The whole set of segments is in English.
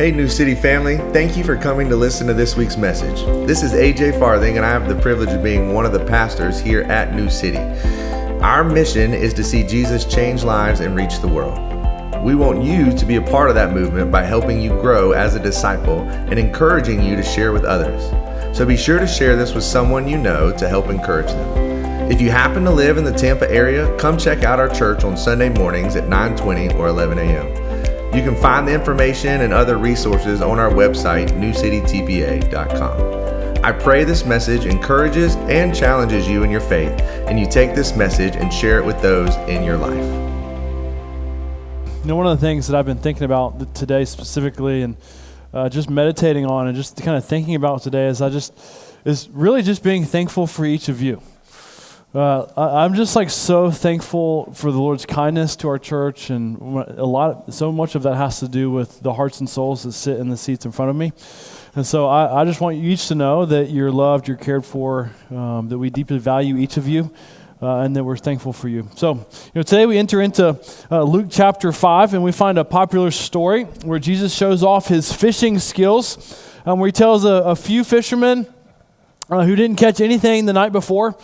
Hey, New City family, thank you for coming to listen to this week's message. This is AJ Farthing, and I have the privilege of being one of the pastors here at New City. Our mission is to see Jesus change lives and reach the world. We want you to be a part of that movement by helping you grow as a disciple and encouraging you to share with others. So be sure to share this with someone you know to help encourage them. If you happen to live in the Tampa area, come check out our church on Sunday mornings at 9:20 or 11 a.m. You can find the information and other resources on our website, newcitytpa.com. I pray this message encourages and challenges you in your faith, and you take this message and share it with those in your life. You know, one of the things that I've been thinking about today specifically and uh, just meditating on and just kind of thinking about today is I just, is really just being thankful for each of you. Uh, I, am just like so thankful for the Lord's kindness to our church, and a lot, so much of that has to do with the hearts and souls that sit in the seats in front of me. And so I, I just want you each to know that you're loved, you're cared for, um, that we deeply value each of you. Uh, and that we're thankful for you. So, you know, today we enter into uh, Luke chapter 5, and we find a popular story where Jesus shows off his fishing skills, um, where he tells a, a few fishermen uh, who didn't catch anything the night before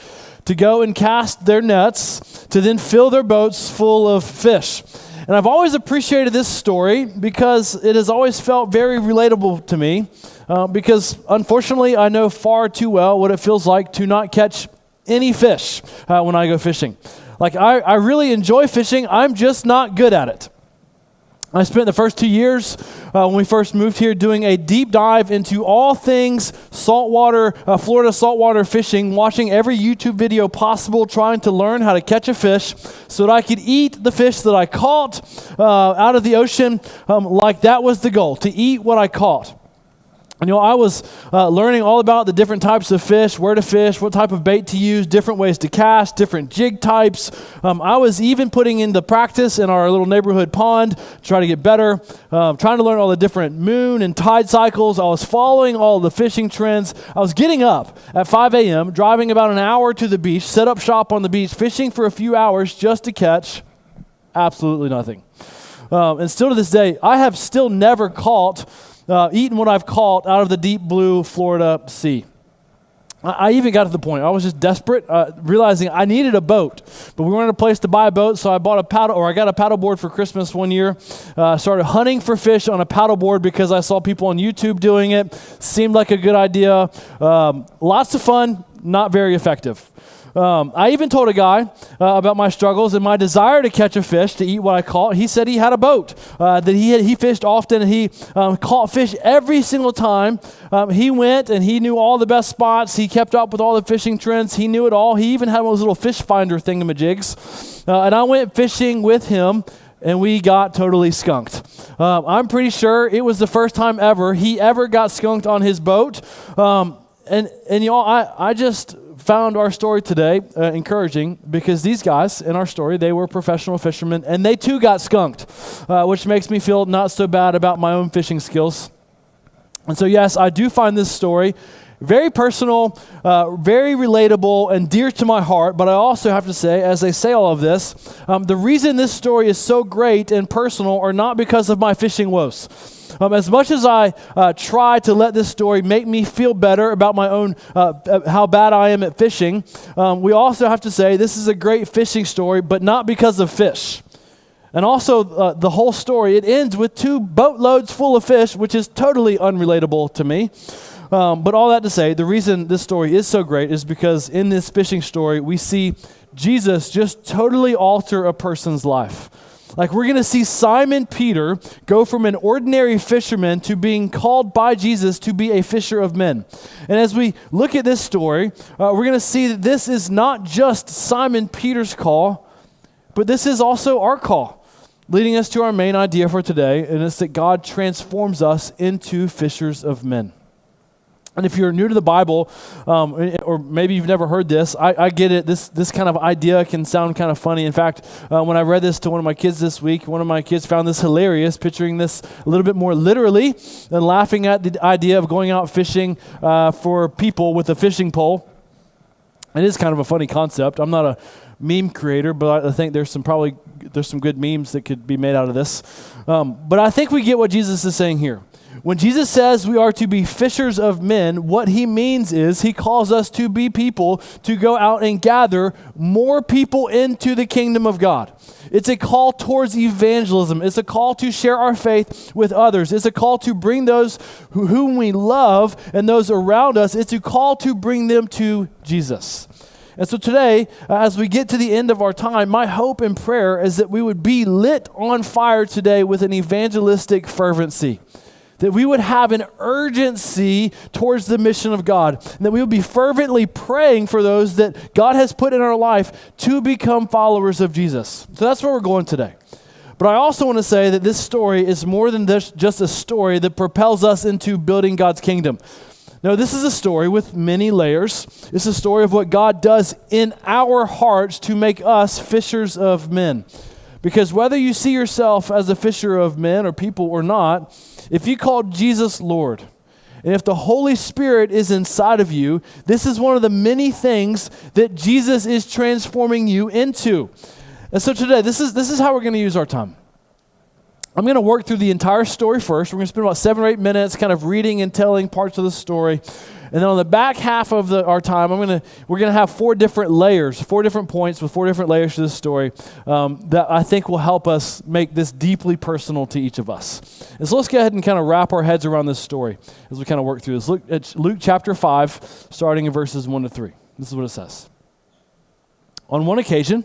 to go and cast their nets to then fill their boats full of fish. And I've always appreciated this story because it has always felt very relatable to me. Uh, because unfortunately, I know far too well what it feels like to not catch any fish uh, when I go fishing. Like, I, I really enjoy fishing, I'm just not good at it. I spent the first two years uh, when we first moved here doing a deep dive into all things saltwater, uh, Florida saltwater fishing, watching every YouTube video possible, trying to learn how to catch a fish so that I could eat the fish that I caught uh, out of the ocean. Um, like that was the goal to eat what I caught. You know, I was uh, learning all about the different types of fish, where to fish, what type of bait to use, different ways to cast, different jig types. Um, I was even putting into practice in our little neighborhood pond to try to get better, um, trying to learn all the different moon and tide cycles. I was following all the fishing trends. I was getting up at 5 a.m., driving about an hour to the beach, set up shop on the beach, fishing for a few hours just to catch absolutely nothing. Um, and still to this day, I have still never caught uh, what I've caught out of the deep blue Florida Sea. I even got to the point, I was just desperate, uh, realizing I needed a boat. But we weren't a place to buy a boat, so I bought a paddle, or I got a paddle board for Christmas one year. Uh, started hunting for fish on a paddle board because I saw people on YouTube doing it. Seemed like a good idea. Um, lots of fun, not very effective. Um, I even told a guy uh, about my struggles and my desire to catch a fish to eat what I caught. He said he had a boat uh, that he had, he fished often and he um, caught fish every single time. Um, he went and he knew all the best spots. He kept up with all the fishing trends. He knew it all. He even had one of those little fish finder thingamajigs. Uh, and I went fishing with him and we got totally skunked. Um, I'm pretty sure it was the first time ever he ever got skunked on his boat. Um, and and y'all, I, I just found our story today uh, encouraging because these guys in our story, they were professional fishermen and they too got skunked, uh, which makes me feel not so bad about my own fishing skills. And so, yes, I do find this story very personal, uh, very relatable, and dear to my heart. But I also have to say, as I say all of this, um, the reason this story is so great and personal are not because of my fishing woes. Um, as much as I uh, try to let this story make me feel better about my own, uh, uh, how bad I am at fishing, um, we also have to say this is a great fishing story, but not because of fish. And also, uh, the whole story, it ends with two boatloads full of fish, which is totally unrelatable to me. Um, but all that to say, the reason this story is so great is because in this fishing story, we see Jesus just totally alter a person's life. Like we're going to see Simon Peter go from an ordinary fisherman to being called by Jesus to be a fisher of men. And as we look at this story, uh, we're going to see that this is not just Simon Peter's call, but this is also our call, leading us to our main idea for today, and it's that God transforms us into fishers of men. And if you're new to the Bible, um, or maybe you've never heard this, I, I, get it. This, this kind of idea can sound kind of funny. In fact, uh, when I read this to one of my kids this week, one of my kids found this hilarious, picturing this a little bit more literally and laughing at the idea of going out fishing uh, for people with a fishing pole. It is kind of a funny concept. I'm not a meme creator, but I think there's some probably there's some good memes that could be made out of this. Um, but I think we get what Jesus is saying here When Jesus says we are to be fishers of men, what he means is he calls us to be people to go out and gather more people into the kingdom of God. It's a call towards evangelism. It's a call to share our faith with others. It's a call to bring those who, whom we love and those around us. It's a call to bring them to Jesus. And so today, uh, as we get to the end of our time, my hope and prayer is that we would be lit on fire today with an evangelistic fervency that we would have an urgency towards the mission of God, and that we would be fervently praying for those that God has put in our life to become followers of Jesus. So that's where we're going today. But I also want to say that this story is more than this, just a story that propels us into building God's kingdom. No, this is a story with many layers. It's a story of what God does in our hearts to make us fishers of men. Because whether you see yourself as a fisher of men or people or not, if you call Jesus Lord, and if the Holy Spirit is inside of you, this is one of the many things that Jesus is transforming you into. And so today, this is, this is how we're going to use our time. I'm going to work through the entire story first. We're going to spend about seven or eight minutes kind of reading and telling parts of the story. And then on the back half of the, our time, I'm gonna, we're going to have four different layers, four different points with four different layers to this story um, that I think will help us make this deeply personal to each of us. And so let's go ahead and kind of wrap our heads around this story as we kind of work through this. Look at Luke chapter 5, starting in verses 1 to 3. This is what it says. On one occasion,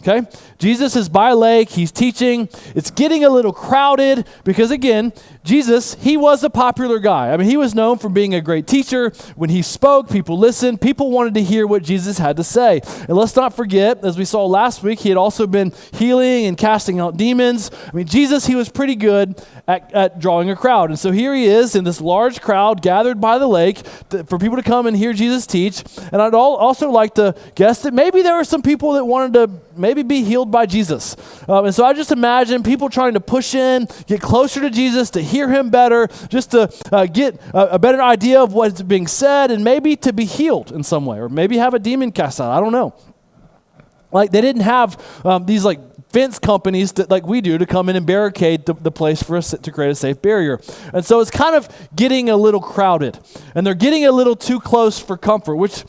okay? Jesus is by lake, he's teaching. It's getting a little crowded because, again, Jesus, he was a popular guy. I mean, he was known for being a great teacher. When he spoke, people listened. People wanted to hear what Jesus had to say. And let's not forget, as we saw last week, he had also been healing and casting out demons. I mean, Jesus, he was pretty good at, at drawing a crowd. And so here he is in this large crowd gathered by the lake to, for people to come and hear Jesus teach. And I'd also like to guess that maybe there were some people that wanted to maybe be healed by Jesus. Um, and so I just imagine people trying to push in, get closer to Jesus, to hear him better, just to uh, get a, a, better idea of what's being said, and maybe to be healed in some way, or maybe have a demon cast out. I don't know. Like they didn't have um, these like fence companies that, like we do to come in and barricade the, the place for us to create a safe barrier. And so it's kind of getting a little crowded. And they're getting a little too close for comfort, which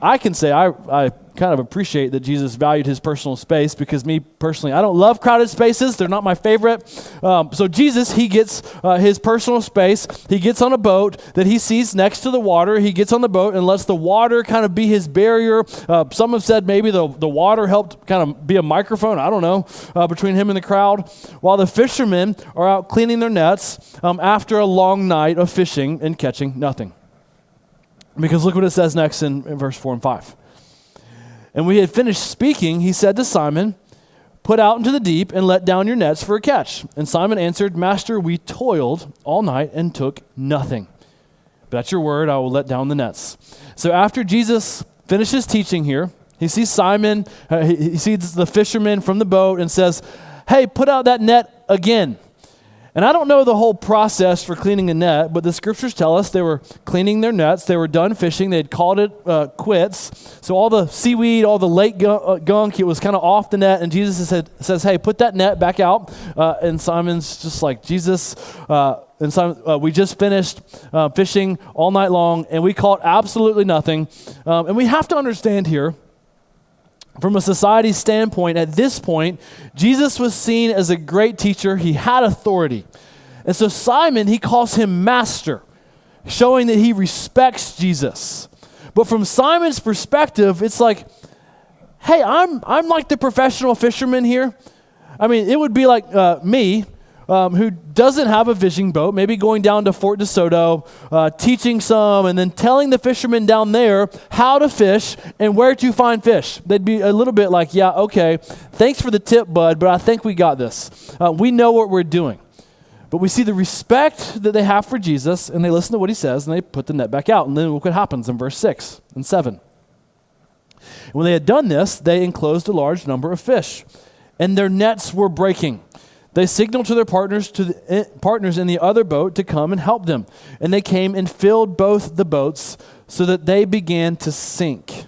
I can say I, I kind of appreciate that Jesus valued his personal space because me personally, I don't love crowded spaces. They're not my favorite. Um, so Jesus, he gets uh, his personal space. He gets on a boat that he sees next to the water. He gets on the boat and lets the water kind of be his barrier. Uh, some have said maybe the, the water helped kind of be a microphone. I don't know, uh, between him and the crowd. While the fishermen are out cleaning their nets um, after a long night of fishing and catching nothing. Because look what it says next in, in verse 4 and 5. And when he had finished speaking, he said to Simon, Put out into the deep and let down your nets for a catch. And Simon answered, Master, we toiled all night and took nothing. But at your word, I will let down the nets. So after Jesus finishes teaching here, he sees Simon, uh, he, he sees the fisherman from the boat and says, Hey, put out that net again. And I don't know the whole process for cleaning a net, but the scriptures tell us they were cleaning their nets. They were done fishing. They had called it uh, quits. So all the seaweed, all the lake uh, gunk, it was kind of off the net. And Jesus said, says, Hey, put that net back out. Uh, and Simon's just like, Jesus, uh, and Simon, uh, we just finished uh, fishing all night long, and we caught absolutely nothing. Um, and we have to understand here from a society standpoint, at this point, Jesus was seen as a great teacher. He had authority. And so Simon, he calls him master, showing that he respects Jesus. But from Simon's perspective, it's like, hey, I'm, I'm like the professional fisherman here. I mean, it would be like uh, me um, who doesn't have a fishing boat, maybe going down to Fort DeSoto, uh, teaching some, and then telling the fishermen down there how to fish and where to find fish. They'd be a little bit like, yeah, okay, thanks for the tip, bud, but I think we got this. Uh, we know what we're doing. But we see the respect that they have for Jesus, and they listen to what he says, and they put the net back out. And then look what happens in verse 6 and 7. when they had done this, they enclosed a large number of fish and their nets were breaking. They signaled to their partners to the, eh, partners in the other boat to come and help them, and they came and filled both the boats so that they began to sink.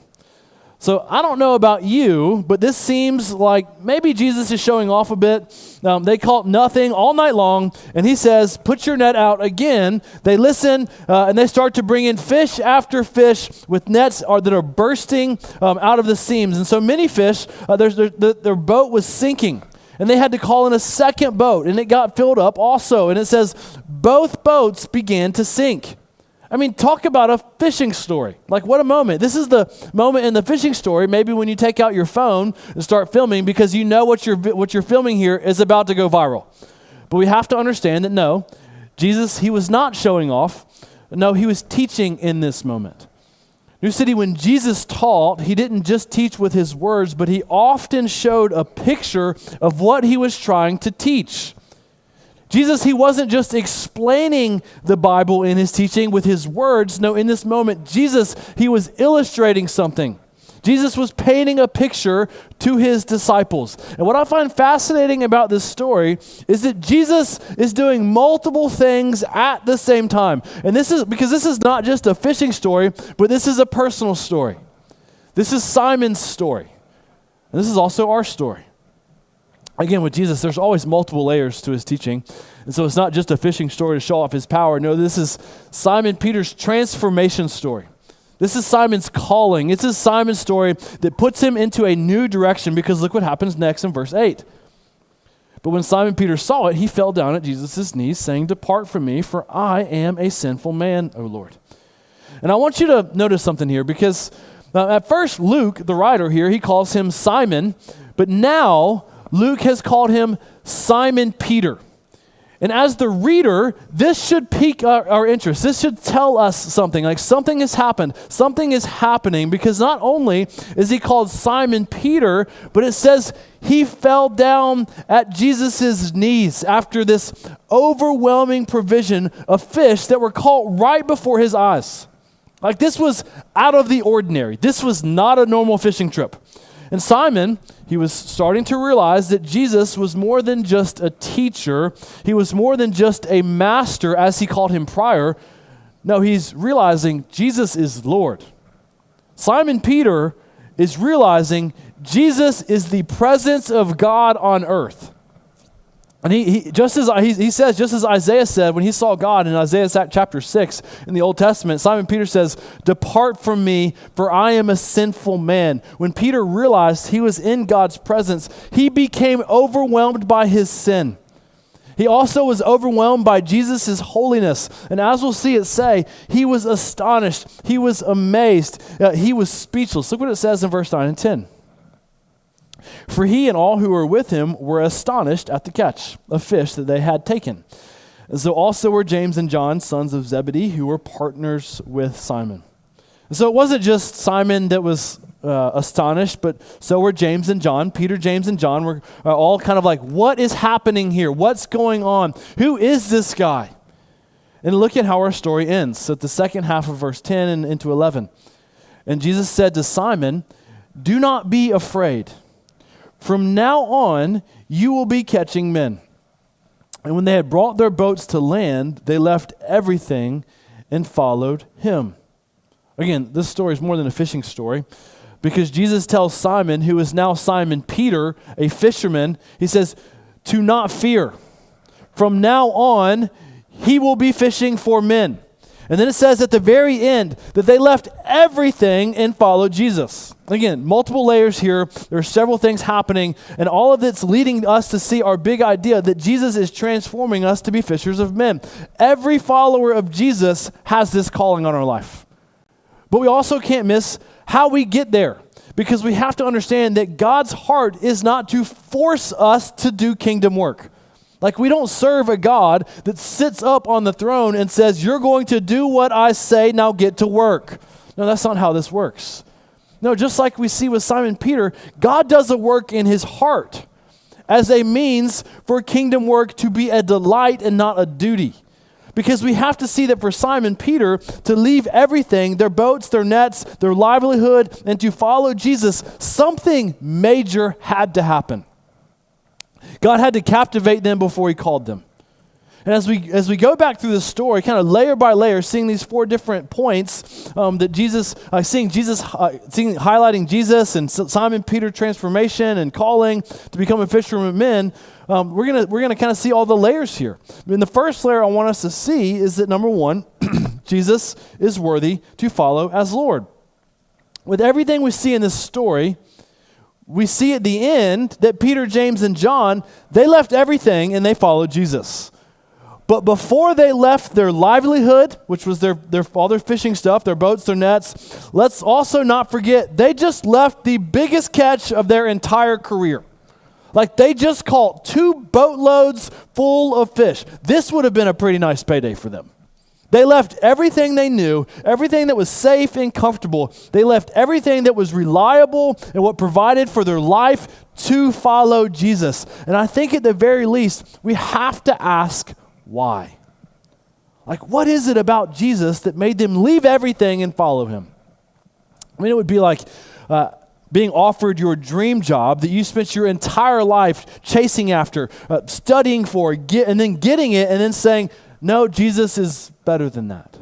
So I don't know about you, but this seems like maybe Jesus is showing off a bit. Um, they caught nothing all night long, and he says, Put your net out again. They listen, uh, and they start to bring in fish after fish with nets are, that are bursting um, out of the seams. And so many fish, uh, their, boat was sinking. And they had to call in a second boat, and it got filled up also. And it says, Both boats began to sink. I mean, talk about a fishing story. Like, what a moment. This is the moment in the fishing story, maybe when you take out your phone and start filming because you know what you're, what you're filming here is about to go viral. But we have to understand that no, Jesus, he was not showing off. No, he was teaching in this moment. New City, when Jesus taught, he didn't just teach with his words, but he often showed a picture of what he was trying to teach. Jesus, he wasn't just explaining the Bible in his teaching with his words. No, in this moment, Jesus, he was illustrating something. Jesus was painting a picture to his disciples. And what I find fascinating about this story is that Jesus is doing multiple things at the same time. And this is because this is not just a fishing story, but this is a personal story. This is Simon's story. And this is also our story again, with Jesus, there's always multiple layers to his teaching. And so it's not just a fishing story to show off his power. No, this is Simon Peter's transformation story. This is Simon's calling. This is Simon's story that puts him into a new direction because look what happens next in verse 8. But when Simon Peter saw it, he fell down at Jesus' knees, saying, Depart from me, for I am a sinful man, O Lord. And I want you to notice something here because uh, at first, Luke, the writer here, he calls him Simon, but now Luke has called him Simon Peter. And as the reader, this should pique our, our, interest. This should tell us something like something has happened. Something is happening because not only is he called Simon Peter, but it says he fell down at Jesus' knees after this overwhelming provision of fish that were caught right before his eyes. Like this was out of the ordinary. This was not a normal fishing trip. And Simon, he was starting to realize that Jesus was more than just a teacher, he was more than just a master, as he called him prior. No, he's realizing Jesus is Lord. Simon Peter is realizing Jesus is the presence of God on earth. And he, he just as he, he says, just as Isaiah said when he saw God in Isaiah chapter 6 in the Old Testament, Simon Peter says, Depart from me, for I am a sinful man. When Peter realized he was in God's presence, he became overwhelmed by his sin. He also was overwhelmed by Jesus' holiness. And as we'll see it say, he was astonished. He was amazed. Uh, he was speechless. Look what it says in verse 9 and 10. For he and all who were with him were astonished at the catch of fish that they had taken. So also were James and John, sons of Zebedee, who were partners with Simon. So it wasn't just Simon that was uh, astonished, but so were James and John. Peter, James, and John were uh, all kind of like, what is happening here? What's going on? Who is this guy? And look at how our story ends at the second half of verse 10 and into 11. And Jesus said to Simon, Do not be afraid. From now on, you will be catching men. And when they had brought their boats to land, they left everything and followed him. Again, this story is more than a fishing story because Jesus tells Simon, who is now Simon Peter, a fisherman, he says, to not fear. From now on, he will be fishing for men. And then it says at the very end that they left everything and followed Jesus. Again, multiple layers here. There are several things happening, and all of it's leading us to see our big idea that Jesus is transforming us to be fishers of men. Every follower of Jesus has this calling on our life. But we also can't miss how we get there because we have to understand that God's heart is not to force us to do kingdom work. Like, we don't serve a God that sits up on the throne and says, You're going to do what I say, now get to work. No, that's not how this works. No, just like we see with Simon Peter, God does a work in his heart as a means for kingdom work to be a delight and not a duty. Because we have to see that for Simon Peter to leave everything their boats, their nets, their livelihood, and to follow Jesus, something major had to happen. God had to captivate them before he called them. And as we, as we go back through the story, kind of layer by layer, seeing these four different points um, that Jesus, uh, seeing Jesus, uh, seeing, highlighting Jesus and Simon Peter transformation and calling to become a fisherman of men, um, we're going we're gonna kind of see all the layers here. And the first layer I want us to see is that number one, Jesus is worthy to follow as Lord. With everything we see in this story, we see at the end that Peter, James, and John, they left everything and they followed Jesus. But before they left their livelihood, which was their, their all their fishing stuff, their boats, their nets, let's also not forget they just left the biggest catch of their entire career. Like they just caught two boatloads full of fish. This would have been a pretty nice payday for them. They left everything they knew, everything that was safe and comfortable. They left everything that was reliable and what provided for their life to follow Jesus. And I think at the very least, we have to ask why? Like, what is it about Jesus that made them leave everything and follow him? I mean, it would be like uh, being offered your dream job that you spent your entire life chasing after, uh, studying for, get, and then getting it, and then saying, No, Jesus is better than that.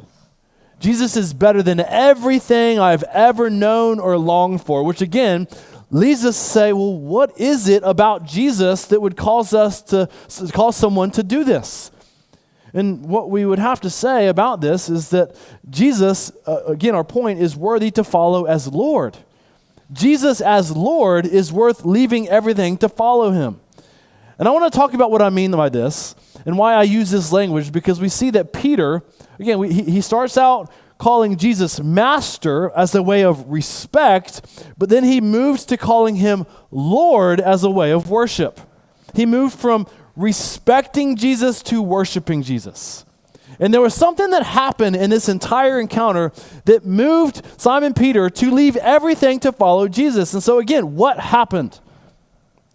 Jesus is better than everything I've ever known or longed for, which again leads us to say, well, what is it about Jesus that would cause us to cause someone to do this? And what we would have to say about this is that Jesus, uh, again, our point is worthy to follow as Lord. Jesus as Lord is worth leaving everything to follow him. And I want to talk about what I mean by this and why I use this language because we see that Peter, again, we, he, he starts out calling Jesus master as a way of respect, but then he moves to calling him Lord as a way of worship. He moved from respecting Jesus to worshiping Jesus. And there was something that happened in this entire encounter that moved Simon Peter to leave everything to follow Jesus. And so, again, what happened?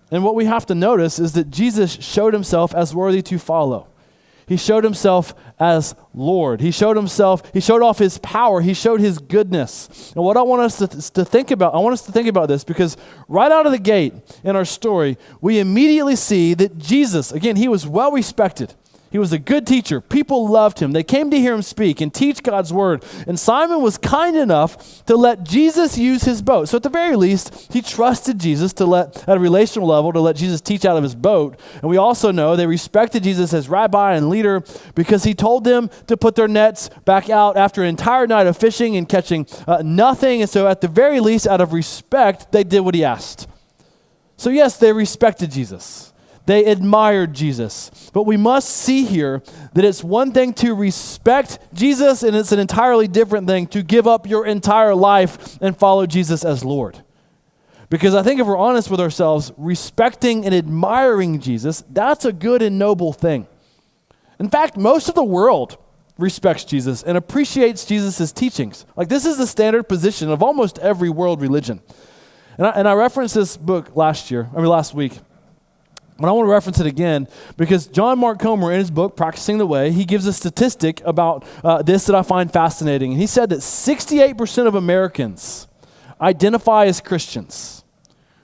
And what we have to notice is that Jesus showed himself as worthy to follow. He showed himself as Lord. He showed himself, he showed off his power, he showed his goodness. And what I want us to, to think about, I want us to think about this because right out of the gate in our story, we immediately see that Jesus, again, he was well respected. He was a good teacher. People loved him. They came to hear him speak and teach God's word. And Simon was kind enough to let Jesus use his boat. So, at the very least, he trusted Jesus to let, at a relational level, to let Jesus teach out of his boat. And we also know they respected Jesus as rabbi and leader because he told them to put their nets back out after an entire night of fishing and catching uh, nothing. And so, at the very least, out of respect, they did what he asked. So, yes, they respected Jesus. They admired Jesus. But we must see here that it's one thing to respect Jesus, and it's an entirely different thing to give up your entire life and follow Jesus as Lord. Because I think if we're honest with ourselves, respecting and admiring Jesus, that's a good and noble thing. In fact, most of the world respects Jesus and appreciates Jesus' teachings. Like, this is the standard position of almost every world religion. And I, and I referenced this book last year, I mean, last week. But I want to reference it again because John Mark Comer, in his book, Practicing the Way, he gives a statistic about uh, this that I find fascinating. He said that 68% of Americans identify as Christians,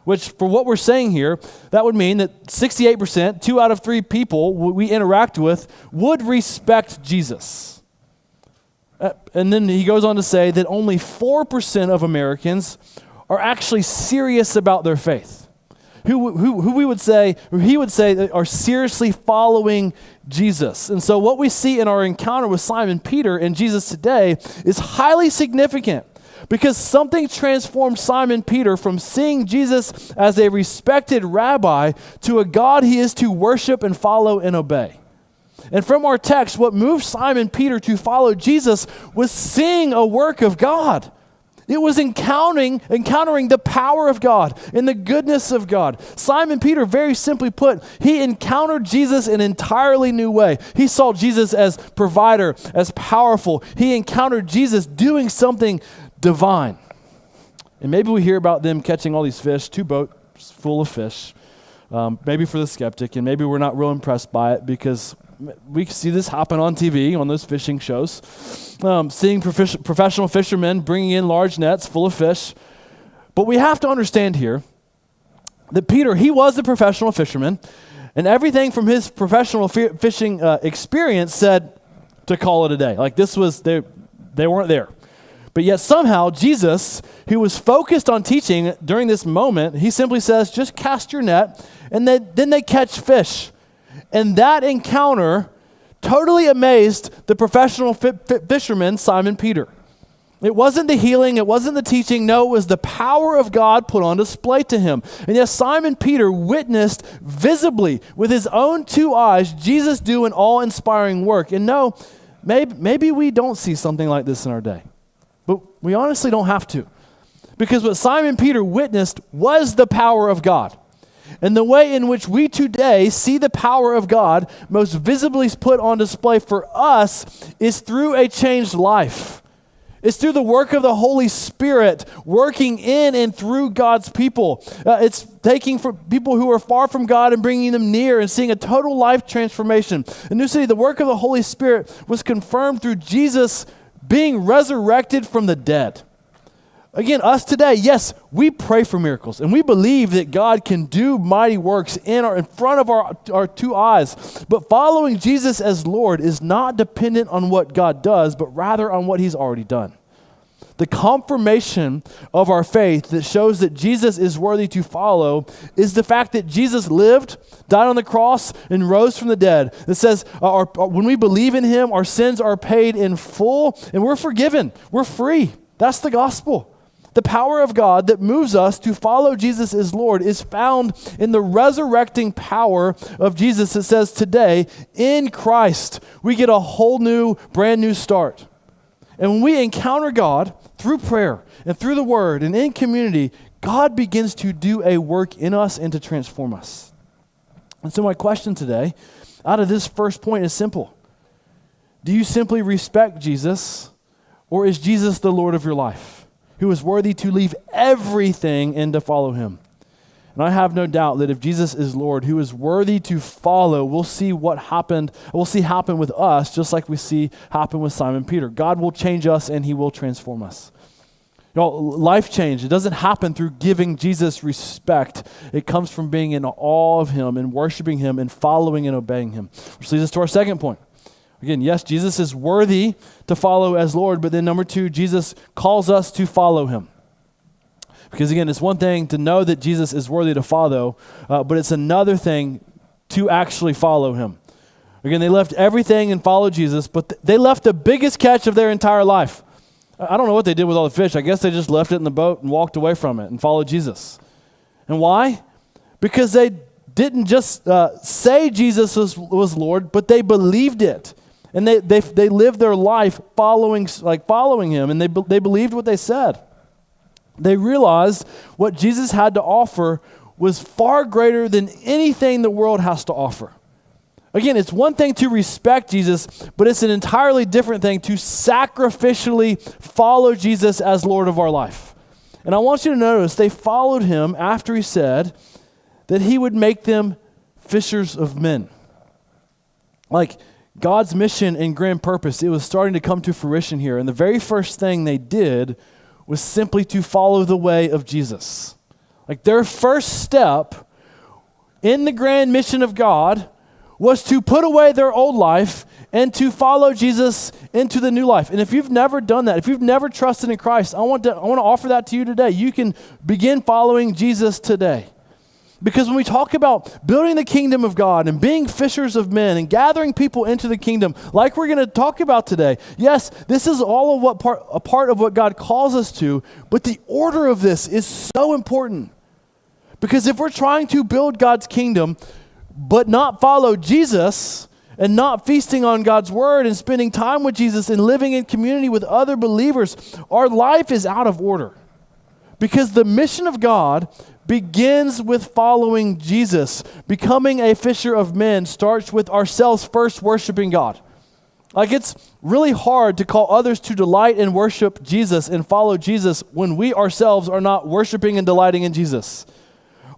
which, for what we're saying here, that would mean that 68%, two out of three people we interact with, would respect Jesus. Uh, and then he goes on to say that only 4% of Americans are actually serious about their faith who, who, who we would say, or he would say, are seriously following Jesus. And so, what we see in our encounter with Simon Peter and Jesus today is highly significant because something transformed Simon Peter from seeing Jesus as a respected rabbi to a God he is to worship and follow and obey. And from our text, what moved Simon Peter to follow Jesus was seeing a work of God. It was encountering, encountering the power of God and the goodness of God. Simon Peter, very simply put, he encountered Jesus in an entirely new way. He saw Jesus as provider, as powerful. He encountered Jesus doing something divine. And maybe we hear about them catching all these fish, two boats full of fish, um, maybe for the skeptic, and maybe we're not real impressed by it because we see this happen on TV on those fishing shows. Um, seeing prof- professional fishermen bringing in large nets full of fish. But we have to understand here that Peter, he was a professional fisherman, and everything from his professional fishing uh, experience said to call it a day. Like this was, they, they weren't there. But yet somehow Jesus, who was focused on teaching during this moment, he simply says, just cast your net, and then, then they catch fish. And that encounter totally amazed the professional fisherman, Simon Peter. It wasn't the healing, it wasn't the teaching. No, it was the power of God put on display to him. And yes, Simon Peter witnessed visibly with his own two eyes Jesus do an awe inspiring work. And no, maybe, maybe we don't see something like this in our day, but we honestly don't have to. Because what Simon Peter witnessed was the power of God. And the way in which we today see the power of God most visibly put on display for us is through a changed life. It's through the work of the Holy Spirit working in and through God's people. Uh, it's taking for people who are far from God and bringing them near and seeing a total life transformation. In New City, the work of the Holy Spirit was confirmed through Jesus being resurrected from the dead. Again, us today, yes, we pray for miracles and we believe that God can do mighty works in, our, in front of our, our two eyes. But following Jesus as Lord is not dependent on what God does, but rather on what He's already done. The confirmation of our faith that shows that Jesus is worthy to follow is the fact that Jesus lived, died on the cross, and rose from the dead. It says, uh, our, our, when we believe in Him, our sins are paid in full and we're forgiven. We're free. That's the gospel. The power of God that moves us to follow Jesus as Lord is found in the resurrecting power of Jesus. It says today, in Christ, we get a whole new, brand new start. And when we encounter God through prayer and through the word and in community, God begins to do a work in us and to transform us. And so, my question today, out of this first point, is simple Do you simply respect Jesus, or is Jesus the Lord of your life? who is worthy to leave everything and to follow him. And I have no doubt that if Jesus is Lord, who is worthy to follow, we'll see what happened, we'll see happen with us, just like we see happen with Simon Peter. God will change us and he will transform us. You know, life change, it doesn't happen through giving Jesus respect. It comes from being in awe of him and worshiping him and following and obeying him. Which leads us to our second point. Again, yes, Jesus is worthy to follow as Lord, but then number two, Jesus calls us to follow him. Because again, it's one thing to know that Jesus is worthy to follow, uh, but it's another thing to actually follow him. Again, they left everything and followed Jesus, but th- they left the biggest catch of their entire life. I don't know what they did with all the fish. I guess they just left it in the boat and walked away from it and followed Jesus. And why? Because they didn't just uh, say Jesus was, was Lord, but they believed it. And they, they, they lived their life following, like following him, and they, they believed what they said. They realized what Jesus had to offer was far greater than anything the world has to offer. Again, it's one thing to respect Jesus, but it's an entirely different thing to sacrificially follow Jesus as Lord of our life. And I want you to notice they followed him after he said that he would make them fishers of men. Like, God's mission and grand purpose, it was starting to come to fruition here. And the very first thing they did was simply to follow the way of Jesus. Like their first step in the grand mission of God was to put away their old life and to follow Jesus into the new life. And if you've never done that, if you've never trusted in Christ, I want to, I want to offer that to you today. You can begin following Jesus today. Because when we talk about building the kingdom of God and being fishers of men and gathering people into the kingdom, like we're going to talk about today, yes, this is all of what part, a part of what God calls us to, but the order of this is so important. Because if we're trying to build God's kingdom, but not follow Jesus and not feasting on God's word and spending time with Jesus and living in community with other believers, our life is out of order. Because the mission of God begins with following Jesus. Becoming a fisher of men starts with ourselves first worshiping God. Like it's really hard to call others to delight and worship Jesus and follow Jesus when we ourselves are not worshiping and delighting in Jesus.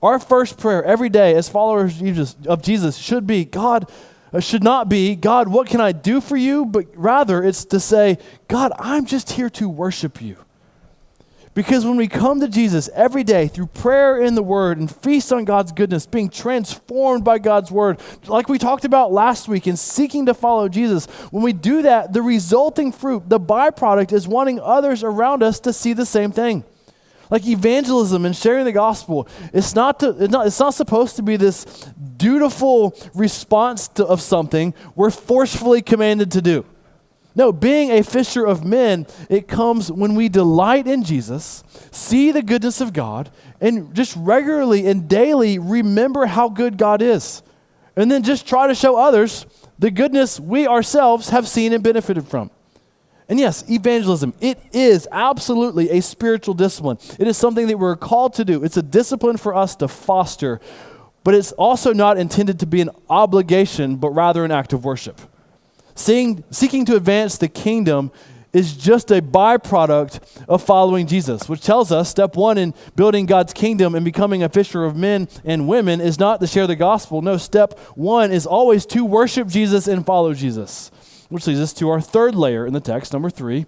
Our first prayer every day as followers of Jesus should be God, uh, should not be, God, what can I do for you? But rather it's to say, God, I'm just here to worship you. Because when we come to Jesus every day through prayer in the Word and feast on God's goodness, being transformed by God's Word, like we talked about last week, and seeking to follow Jesus, when we do that, the resulting fruit, the byproduct, is wanting others around us to see the same thing. Like evangelism and sharing the gospel, it's not, to, it's not, it's not supposed to be this dutiful response to, of something we're forcefully commanded to do. No, being a fisher of men, it comes when we delight in Jesus, see the goodness of God, and just regularly and daily remember how good God is. And then just try to show others the goodness we ourselves have seen and benefited from. And yes, evangelism, it is absolutely a spiritual discipline. It is something that we're called to do. It's a discipline for us to foster, but it's also not intended to be an obligation, but rather an act of worship. Seeing, seeking to advance the kingdom is just a byproduct of following Jesus, which tells us step one in building God's kingdom and becoming a fisher of men and women is not to share the gospel. No, step one is always to worship Jesus and follow Jesus. Which leads us to our third layer in the text, number three,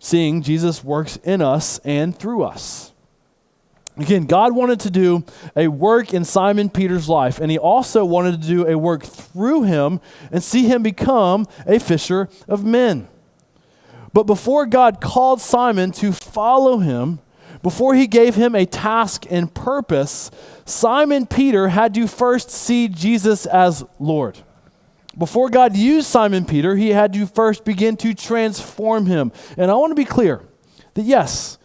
seeing Jesus works in us and through us. Again, God wanted to do a work in Simon Peter's life, and he also wanted to do a work through him and see him become a fisher of men. But before God called Simon to follow him, before he gave him a task and purpose, Simon Peter had to first see Jesus as Lord. Before God used Simon Peter, he had to first begin to transform him. And I want to be clear that yes,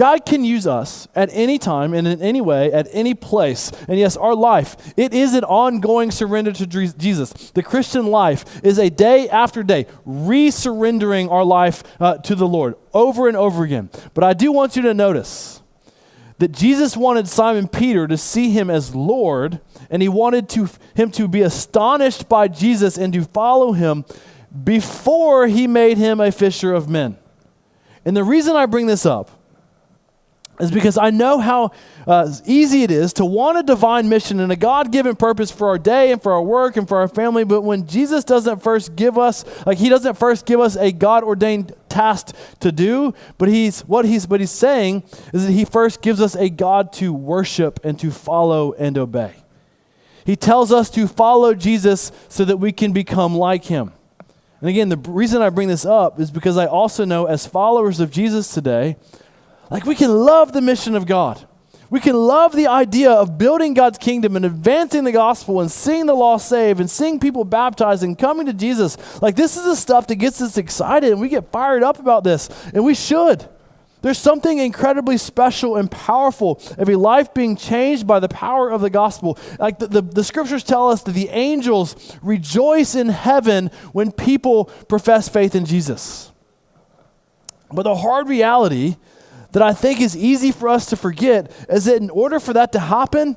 God can use us at any time and in any way, at any place. And yes, our life, it is an ongoing surrender to Jesus. The Christian life is a day after day, resurrendering our life uh, to the Lord over and over again. But I do want you to notice that Jesus wanted Simon Peter to see him as Lord and he wanted to, him to be astonished by Jesus and to follow him before he made him a fisher of men. And the reason I bring this up is because I know how uh, easy it is to want a divine mission and a God given purpose for our day and for our work and for our family. But when Jesus doesn't first give us, like, He doesn't first give us a God ordained task to do, but He's what He's what He's saying is that He first gives us a God to worship and to follow and obey. He tells us to follow Jesus so that we can become like him. And again, the reason I bring this up is because I also know as followers of Jesus today, like we can love the mission of God. We can love the idea of building God's kingdom and advancing the gospel and seeing the lost saved and seeing people baptized and coming to Jesus. Like, this is the stuff that gets us excited and we get fired up about this, and we should. There's something incredibly special and powerful of a life being changed by the power of the gospel. Like the, the, the, scriptures tell us that the angels rejoice in heaven when people profess faith in Jesus. But the hard reality that I think is easy for us to forget is that in order for that to happen,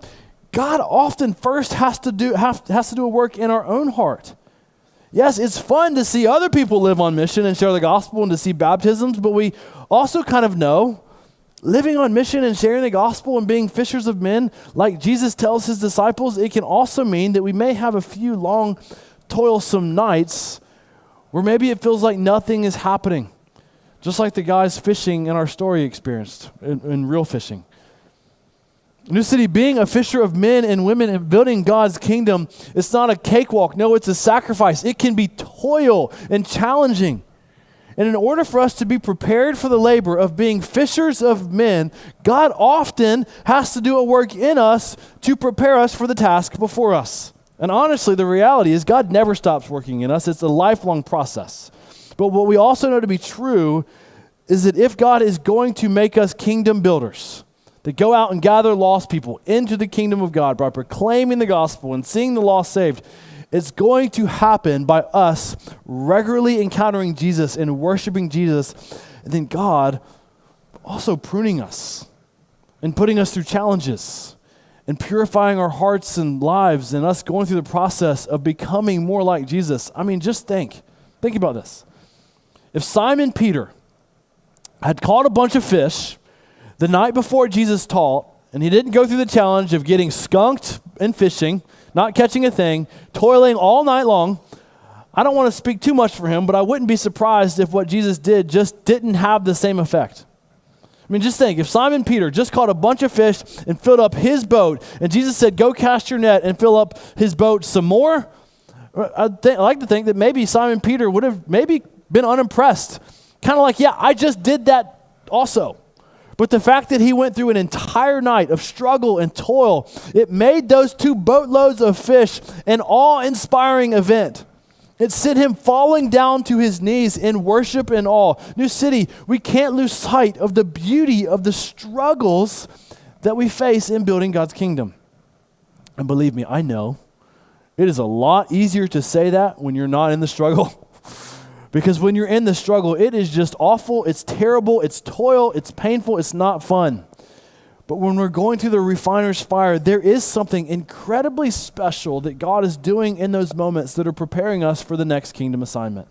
God often first has to do, have, has to do a work in our own heart. Yes, it's fun to see other people live on mission and share the gospel and to see baptisms, but we also kind of know living on mission and sharing the gospel and being fishers of men, like Jesus tells his disciples, it can also mean that we may have a few long, toilsome nights where maybe it feels like nothing is happening, just like the guys fishing in our story experienced in, in real fishing. New City, being a fisher of men and women and building God's kingdom, it's not a cakewalk. No, it's a sacrifice. It can be toil and challenging. And in order for us to be prepared for the labor of being fishers of men, God often has to do a work in us to prepare us for the task before us. And honestly, the reality is God never stops working in us, it's a lifelong process. But what we also know to be true is that if God is going to make us kingdom builders, that go out and gather lost people into the kingdom of God by proclaiming the gospel and seeing the lost saved. It's going to happen by us regularly encountering Jesus and worshiping Jesus, and then God also pruning us and putting us through challenges and purifying our hearts and lives and us going through the process of becoming more like Jesus. I mean, just think. Think about this. If Simon Peter had caught a bunch of fish, the night before Jesus taught, and he didn't go through the challenge of getting skunked and fishing, not catching a thing, toiling all night long. I don't want to speak too much for him, but I wouldn't be surprised if what Jesus did just didn't have the same effect. I mean, just think if Simon Peter just caught a bunch of fish and filled up his boat, and Jesus said, Go cast your net and fill up his boat some more, I, th- I like to think that maybe Simon Peter would have maybe been unimpressed. Kind of like, Yeah, I just did that also. But the fact that he went through an entire night of struggle and toil, it made those two boatloads of fish an awe inspiring event. It sent him falling down to his knees in worship and awe. New City, we can't lose sight of the beauty of the struggles that we face in building God's kingdom. And believe me, I know it is a lot easier to say that when you're not in the struggle. Because when you're in the struggle, it is just awful, it's terrible, it's toil, it's painful, it's not fun. But when we're going through the refiner's fire, there is something incredibly special that God is doing in those moments that are preparing us for the next kingdom assignment.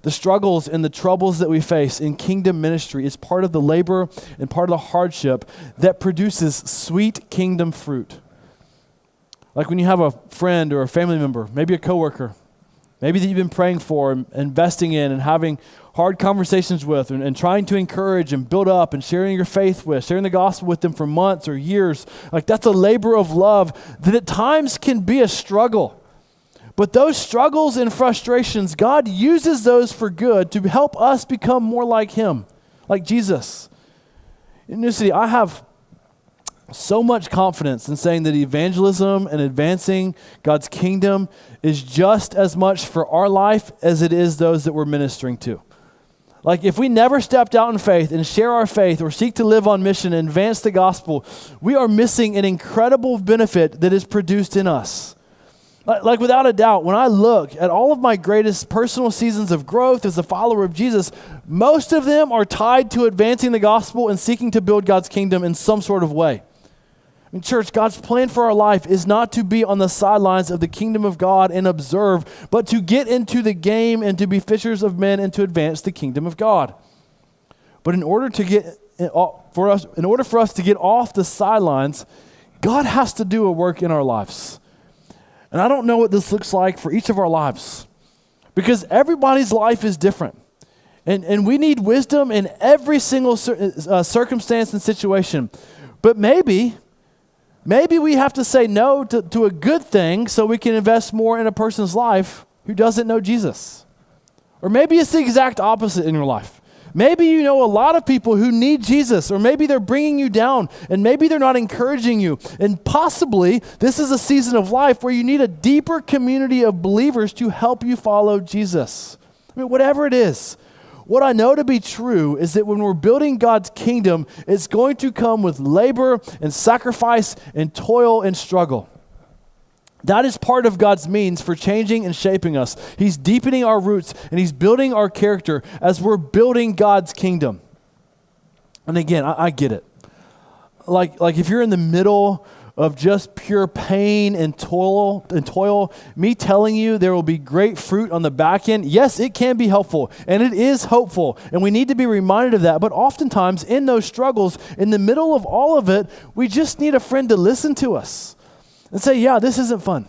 The struggles and the troubles that we face in kingdom ministry is part of the labor and part of the hardship that produces sweet kingdom fruit. Like when you have a friend or a family member, maybe a coworker, maybe that you've been praying for investing in and having hard conversations with and, and, trying to encourage and build up and sharing your faith with, sharing the gospel with them for months or years. Like that's a labor of love that at times can be a struggle. But those struggles and frustrations, God uses those for good to help us become more like Him, like Jesus. In New City, I have so much confidence in saying that evangelism and advancing God's kingdom is just as much for our life as it is those that we're ministering to. Like, if we never stepped out in faith and share our faith or seek to live on mission and advance the gospel, we are missing an incredible benefit that is produced in us. Like, without a doubt, when I look at all of my greatest personal seasons of growth as a follower of Jesus, most of them are tied to advancing the gospel and seeking to build God's kingdom in some sort of way. I mean, church, God's plan for our life is not to be on the sidelines of the kingdom of God and observe, but to get into the game and to be fishers of men and to advance the kingdom of God. But in order to get for us, in order for us to get off the sidelines, God has to do a work in our lives. And I don't know what this looks like for each of our lives because everybody's life is different. And, and we need wisdom in every single cir- uh, circumstance and situation. But maybe Maybe we have to say no to, to a good thing so we can invest more in a person's life who doesn't know Jesus. Or maybe it's the exact opposite in your life. Maybe you know a lot of people who need Jesus, or maybe they're bringing you down, and maybe they're not encouraging you. And possibly this is a season of life where you need a deeper community of believers to help you follow Jesus. I mean, whatever it is, what I know to be true is that when we're building God's kingdom, it's going to come with labor and sacrifice and toil and struggle. That is part of God's means for changing and shaping us. He's deepening our roots and He's building our character as we're building God's kingdom. And again, I, I get it. Like, like if you're in the middle of just pure pain and toil and toil, me telling you there will be great fruit on the back end, yes, it can be helpful and it is hopeful. And we need to be reminded of that. But oftentimes in those struggles, in the middle of all of it, we just need a friend to listen to us and say, Yeah, this isn't fun.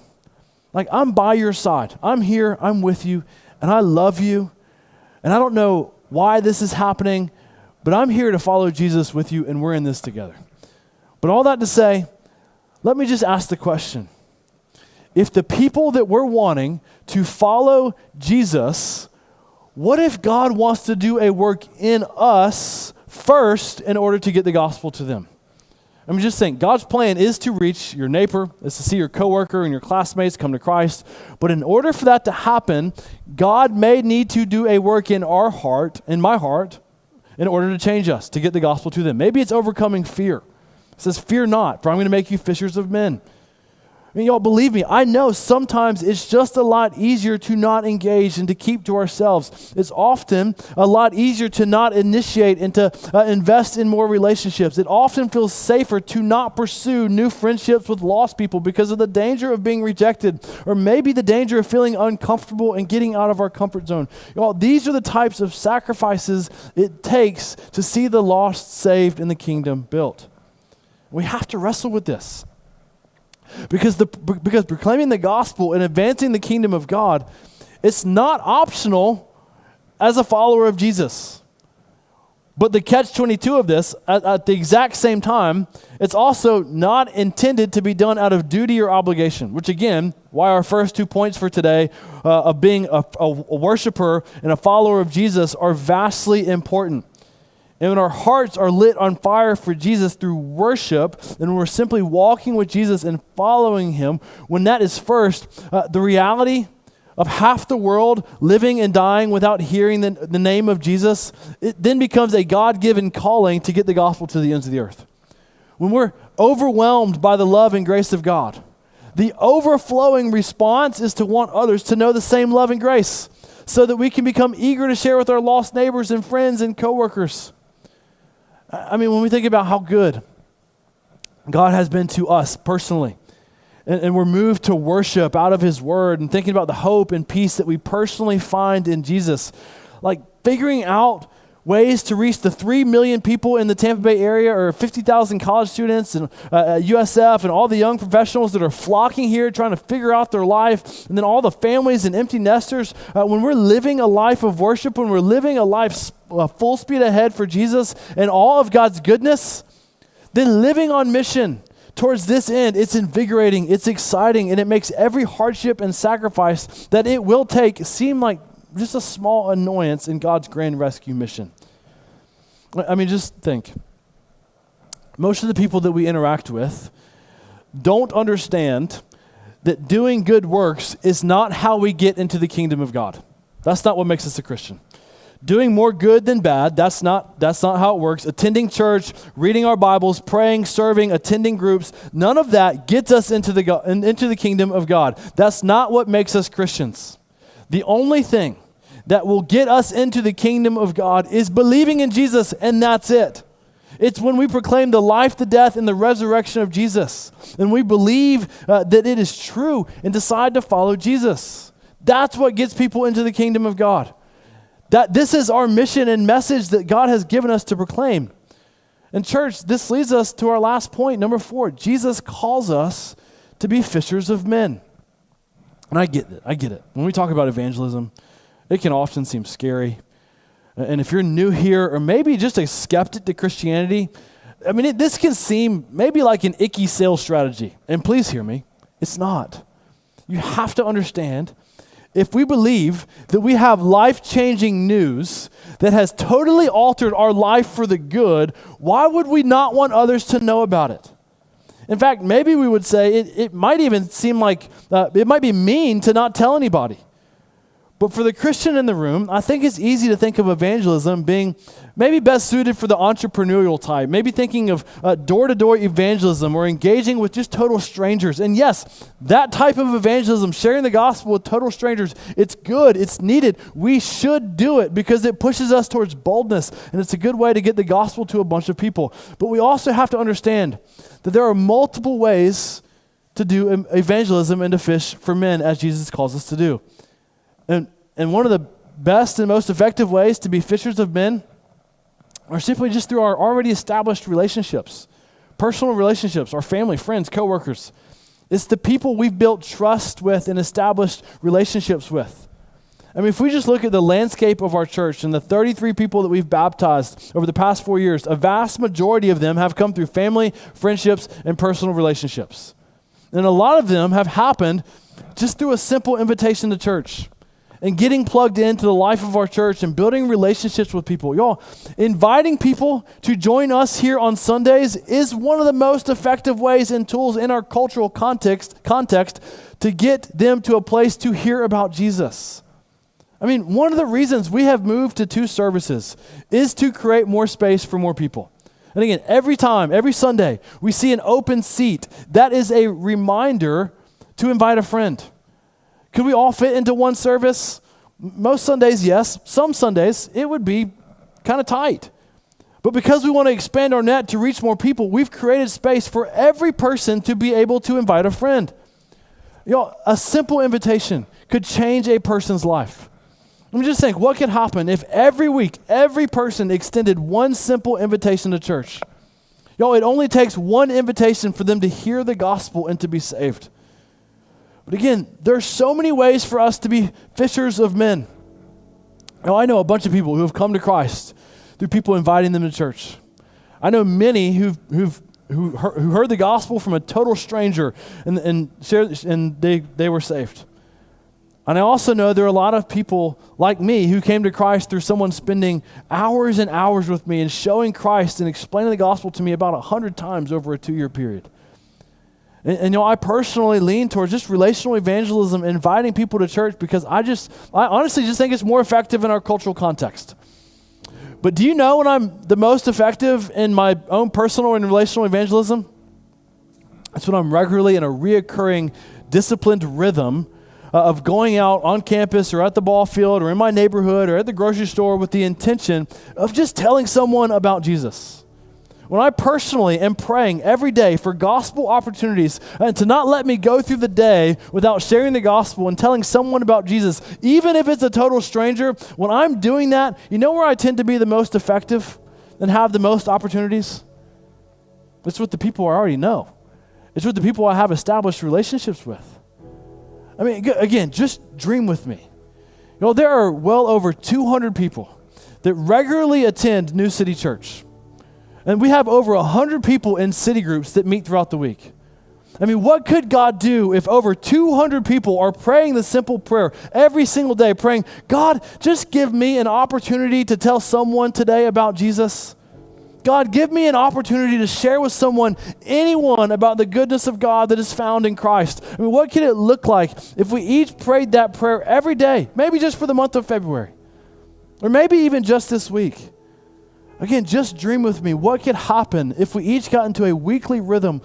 Like, I'm by your side. I'm here. I'm with you. And I love you. And I don't know why this is happening, but I'm here to follow Jesus with you, and we're in this together. But all that to say, let me just ask the question if the people that we're wanting to follow Jesus, what if God wants to do a work in us first in order to get the gospel to them? I'm just saying, God's plan is to reach your neighbor, is to see your coworker and your classmates come to Christ. But in order for that to happen, God may need to do a work in our heart, in my heart, in order to change us, to get the gospel to them. Maybe it's overcoming fear. Says, Fear not, for I'm going to make you fishers of men. I mean, y'all believe me, I know sometimes it's just a lot easier to not engage and to keep to ourselves. It's often a lot easier to not initiate and to uh, invest in more relationships. It often feels safer to not pursue new friendships with lost people because of the danger of being rejected or maybe the danger of feeling uncomfortable and getting out of our comfort zone. Y'all, these are the types of sacrifices it takes to see the lost saved and the kingdom built. We have to wrestle with this. Because, the, because proclaiming the gospel and advancing the kingdom of God, it's not optional as a follower of Jesus. But the catch 22 of this, at, at, the exact same time, it's also not intended to be done out of duty or obligation, which again, why our first two points for today uh, of being a, a, a worshiper and a follower of Jesus are vastly important. And when our hearts are lit on fire for Jesus through worship, and we're simply walking with Jesus and following him, when that is first, uh, the reality of half the world living and dying without hearing the, the name of Jesus, it then becomes a God given calling to get the gospel to the ends of the earth. When we're overwhelmed by the love and grace of God, the overflowing response is to want others to know the same love and grace so that we can become eager to share with our lost neighbors and friends and coworkers. I mean, when we think about how good God has been to us personally, and, and, we're moved to worship out of His Word and thinking about the hope and peace that we personally find in Jesus, like figuring out ways to reach the 3 million people in the Tampa Bay area or 50,000 college students and uh, USF and all the young professionals that are flocking here trying to figure out their life, and then all the families and empty nesters. Uh, when we're living a life of worship, when we're living a life uh, full speed ahead for Jesus and all of God's goodness, then living on mission towards this end, it's invigorating, it's exciting, and it makes every hardship and sacrifice that it will take seem like just a small annoyance in God's grand rescue mission. I mean, just think. Most of the people that we interact with don't understand that doing good works is not how we get into the kingdom of God. That's not what makes us a Christian. Doing more good than bad, that's not, that's not how it works. Attending church, reading our Bibles, praying, serving, attending groups, none of that gets us into the, into the kingdom of God. That's not what makes us Christians. The only thing that will get us into the kingdom of God is believing in Jesus, and that's it. It's when we proclaim the life, the death, and the resurrection of Jesus, and we believe uh, that it is true and decide to follow Jesus. That's what gets people into the kingdom of God. That this is our mission and message that God has given us to proclaim. And, church, this leads us to our last point, number four. Jesus calls us to be fishers of men. And I get it. I get it. When we talk about evangelism, it can often seem scary. And if you're new here, or maybe just a skeptic to Christianity, I mean, it, this can seem maybe like an icky sales strategy. And please hear me, it's not. You have to understand if we believe that we have life changing news that has totally altered our life for the good, why would we not want others to know about it? In fact, maybe we would say it, it might even seem like uh, it might be mean to not tell anybody. But for the Christian in the room, I think it's easy to think of evangelism being maybe best suited for the entrepreneurial type, maybe thinking of door to door evangelism or engaging with just total strangers. And yes, that type of evangelism, sharing the gospel with total strangers, it's good, it's needed. We should do it because it pushes us towards boldness and it's a good way to get the gospel to a bunch of people. But we also have to understand that there are multiple ways to do evangelism and to fish for men as Jesus calls us to do. And, and one of the best and most effective ways to be fishers of men are simply just through our already established relationships, personal relationships, our family, friends, coworkers. It's the people we've built trust with and established relationships with. I mean, if we just look at the landscape of our church and the 33 people that we've baptized over the past four years, a vast majority of them have come through family, friendships, and personal relationships. And a lot of them have happened just through a simple invitation to church and getting plugged into the life of our church and building relationships with people. Y'all, inviting people to join us here on Sundays is one of the most effective ways and tools in our cultural context, context to get them to a place to hear about Jesus. I mean, one of the reasons we have moved to two services is to create more space for more people. And again, every time, every Sunday, we see an open seat. That is a reminder to invite a friend could we all fit into one service? Most Sundays, yes. Some Sundays, it would be kind of tight. But because we want to expand our net to reach more people, we've created space for every person to be able to invite a friend. You know, a simple invitation could change a person's life. Let me just think what could happen if every week, every person extended one simple invitation to church? Y'all, it only takes one invitation for them to hear the gospel and to be saved. But again, there's so many ways for us to be fishers of men. Now, I know a bunch of people who have come to Christ through people inviting them to church. I know many who've, who've, who, heard, who heard the gospel from a total stranger and, and, shared, and they, they were saved. And I also know there are a lot of people like me who came to Christ through someone spending hours and hours with me and showing Christ and explaining the gospel to me about a hundred times over a two year period. And, and, you know, I personally lean towards just relational evangelism, inviting people to church because I just, I honestly just think it's more effective in our cultural context. But do you know when I'm the most effective in my own personal and relational evangelism? That's when I'm regularly in a reoccurring, disciplined rhythm uh, of going out on campus or at the ball field or in my neighborhood or at the grocery store with the intention of just telling someone about Jesus when I personally am praying every day for gospel opportunities and to not let me go through the day without sharing the gospel and telling someone about Jesus, even if it's a total stranger, when I'm doing that, you know where I tend to be the most effective and have the most opportunities? It's with the people I already know. It's with the people I have established relationships with. I mean, again, just dream with me. You know, there are well over 200 people that regularly attend New City Church. And we have over 100 people in city groups that meet throughout the week. I mean, what could God do if over 200 people are praying the simple prayer every single day, praying, God, just give me an opportunity to tell someone today about Jesus? God, give me an opportunity to share with someone, anyone, about the goodness of God that is found in Christ. I mean, what could it look like if we each prayed that prayer every day, maybe just for the month of February, or maybe even just this week? Again, just dream with me. What could happen if we each got into a weekly rhythm,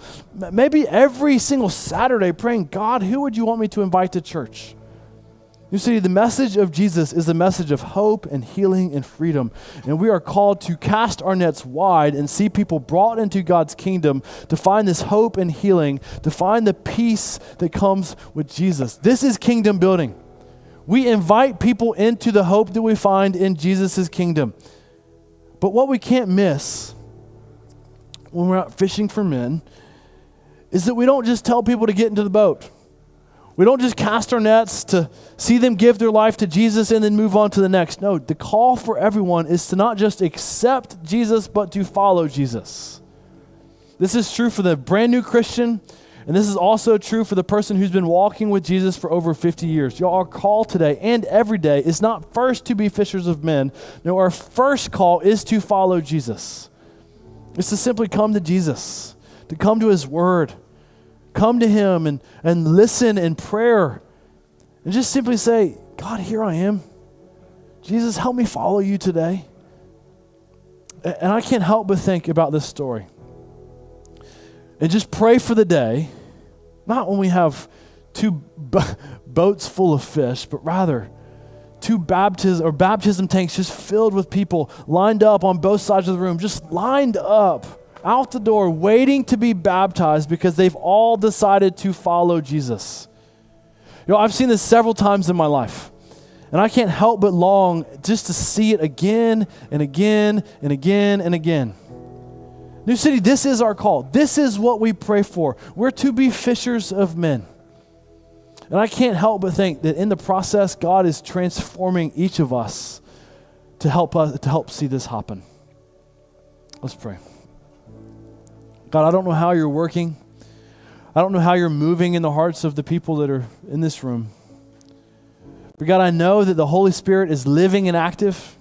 maybe every single Saturday, praying, God, who would you want me to invite to church? You see, the message of Jesus is the message of hope and healing and freedom. And we are called to cast our nets wide and see people brought into God's kingdom to find this hope and healing, to find the peace that comes with Jesus. This is kingdom building. We invite people into the hope that we find in Jesus' kingdom. But what we can't miss when we're out fishing for men is that we don't just tell people to get into the boat. We don't just cast our nets to see them give their life to Jesus and then move on to the next. No, the call for everyone is to not just accept Jesus, but to follow Jesus. This is true for the brand new Christian and this is also true for the person who's been walking with Jesus for over 50 years. Y'all, our call today and every day is not first to be fishers of men. No, our first call is to follow Jesus. It's to simply come to Jesus, to come to his word, come to him and, and listen in prayer, and just simply say, God, here I am. Jesus, help me follow you today. And I can't help but think about this story. And just pray for the day not when we have two boats full of fish, but rather two baptism or baptism tanks just filled with people lined up on both sides of the room, just lined up out the door, waiting to be baptized because they've all decided to follow Jesus. You know, I've seen this several times in my life. And I can't help but long just to see it again and again and again and again. New City, this is our call. This is what we pray for. We're to be fishers of men. And I can't help but think that in the process, God is transforming each of us to help us to help see this happen. Let's pray. God, I don't know how you're working. I don't know how you're moving in the hearts of the people that are in this room. But God, I know that the Holy Spirit is living and active.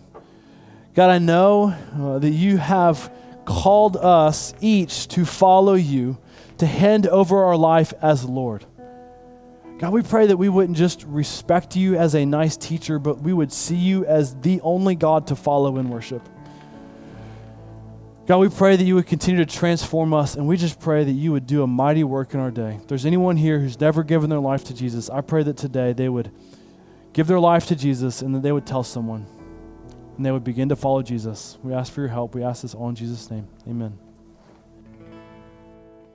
God, I know uh, that you have called us each to follow you, to hand over our life as Lord. God, we pray that we wouldn't just respect you as a nice teacher, but we would see you as the only God to follow and worship. God, we pray that you would continue to transform us, and we just pray that you would do a mighty work in our day. If there's anyone here who's never given their life to Jesus, I pray that today they would give their life to Jesus and that they would tell someone and they would begin to follow Jesus. We ask for your help. We ask this all in Jesus' name. Amen.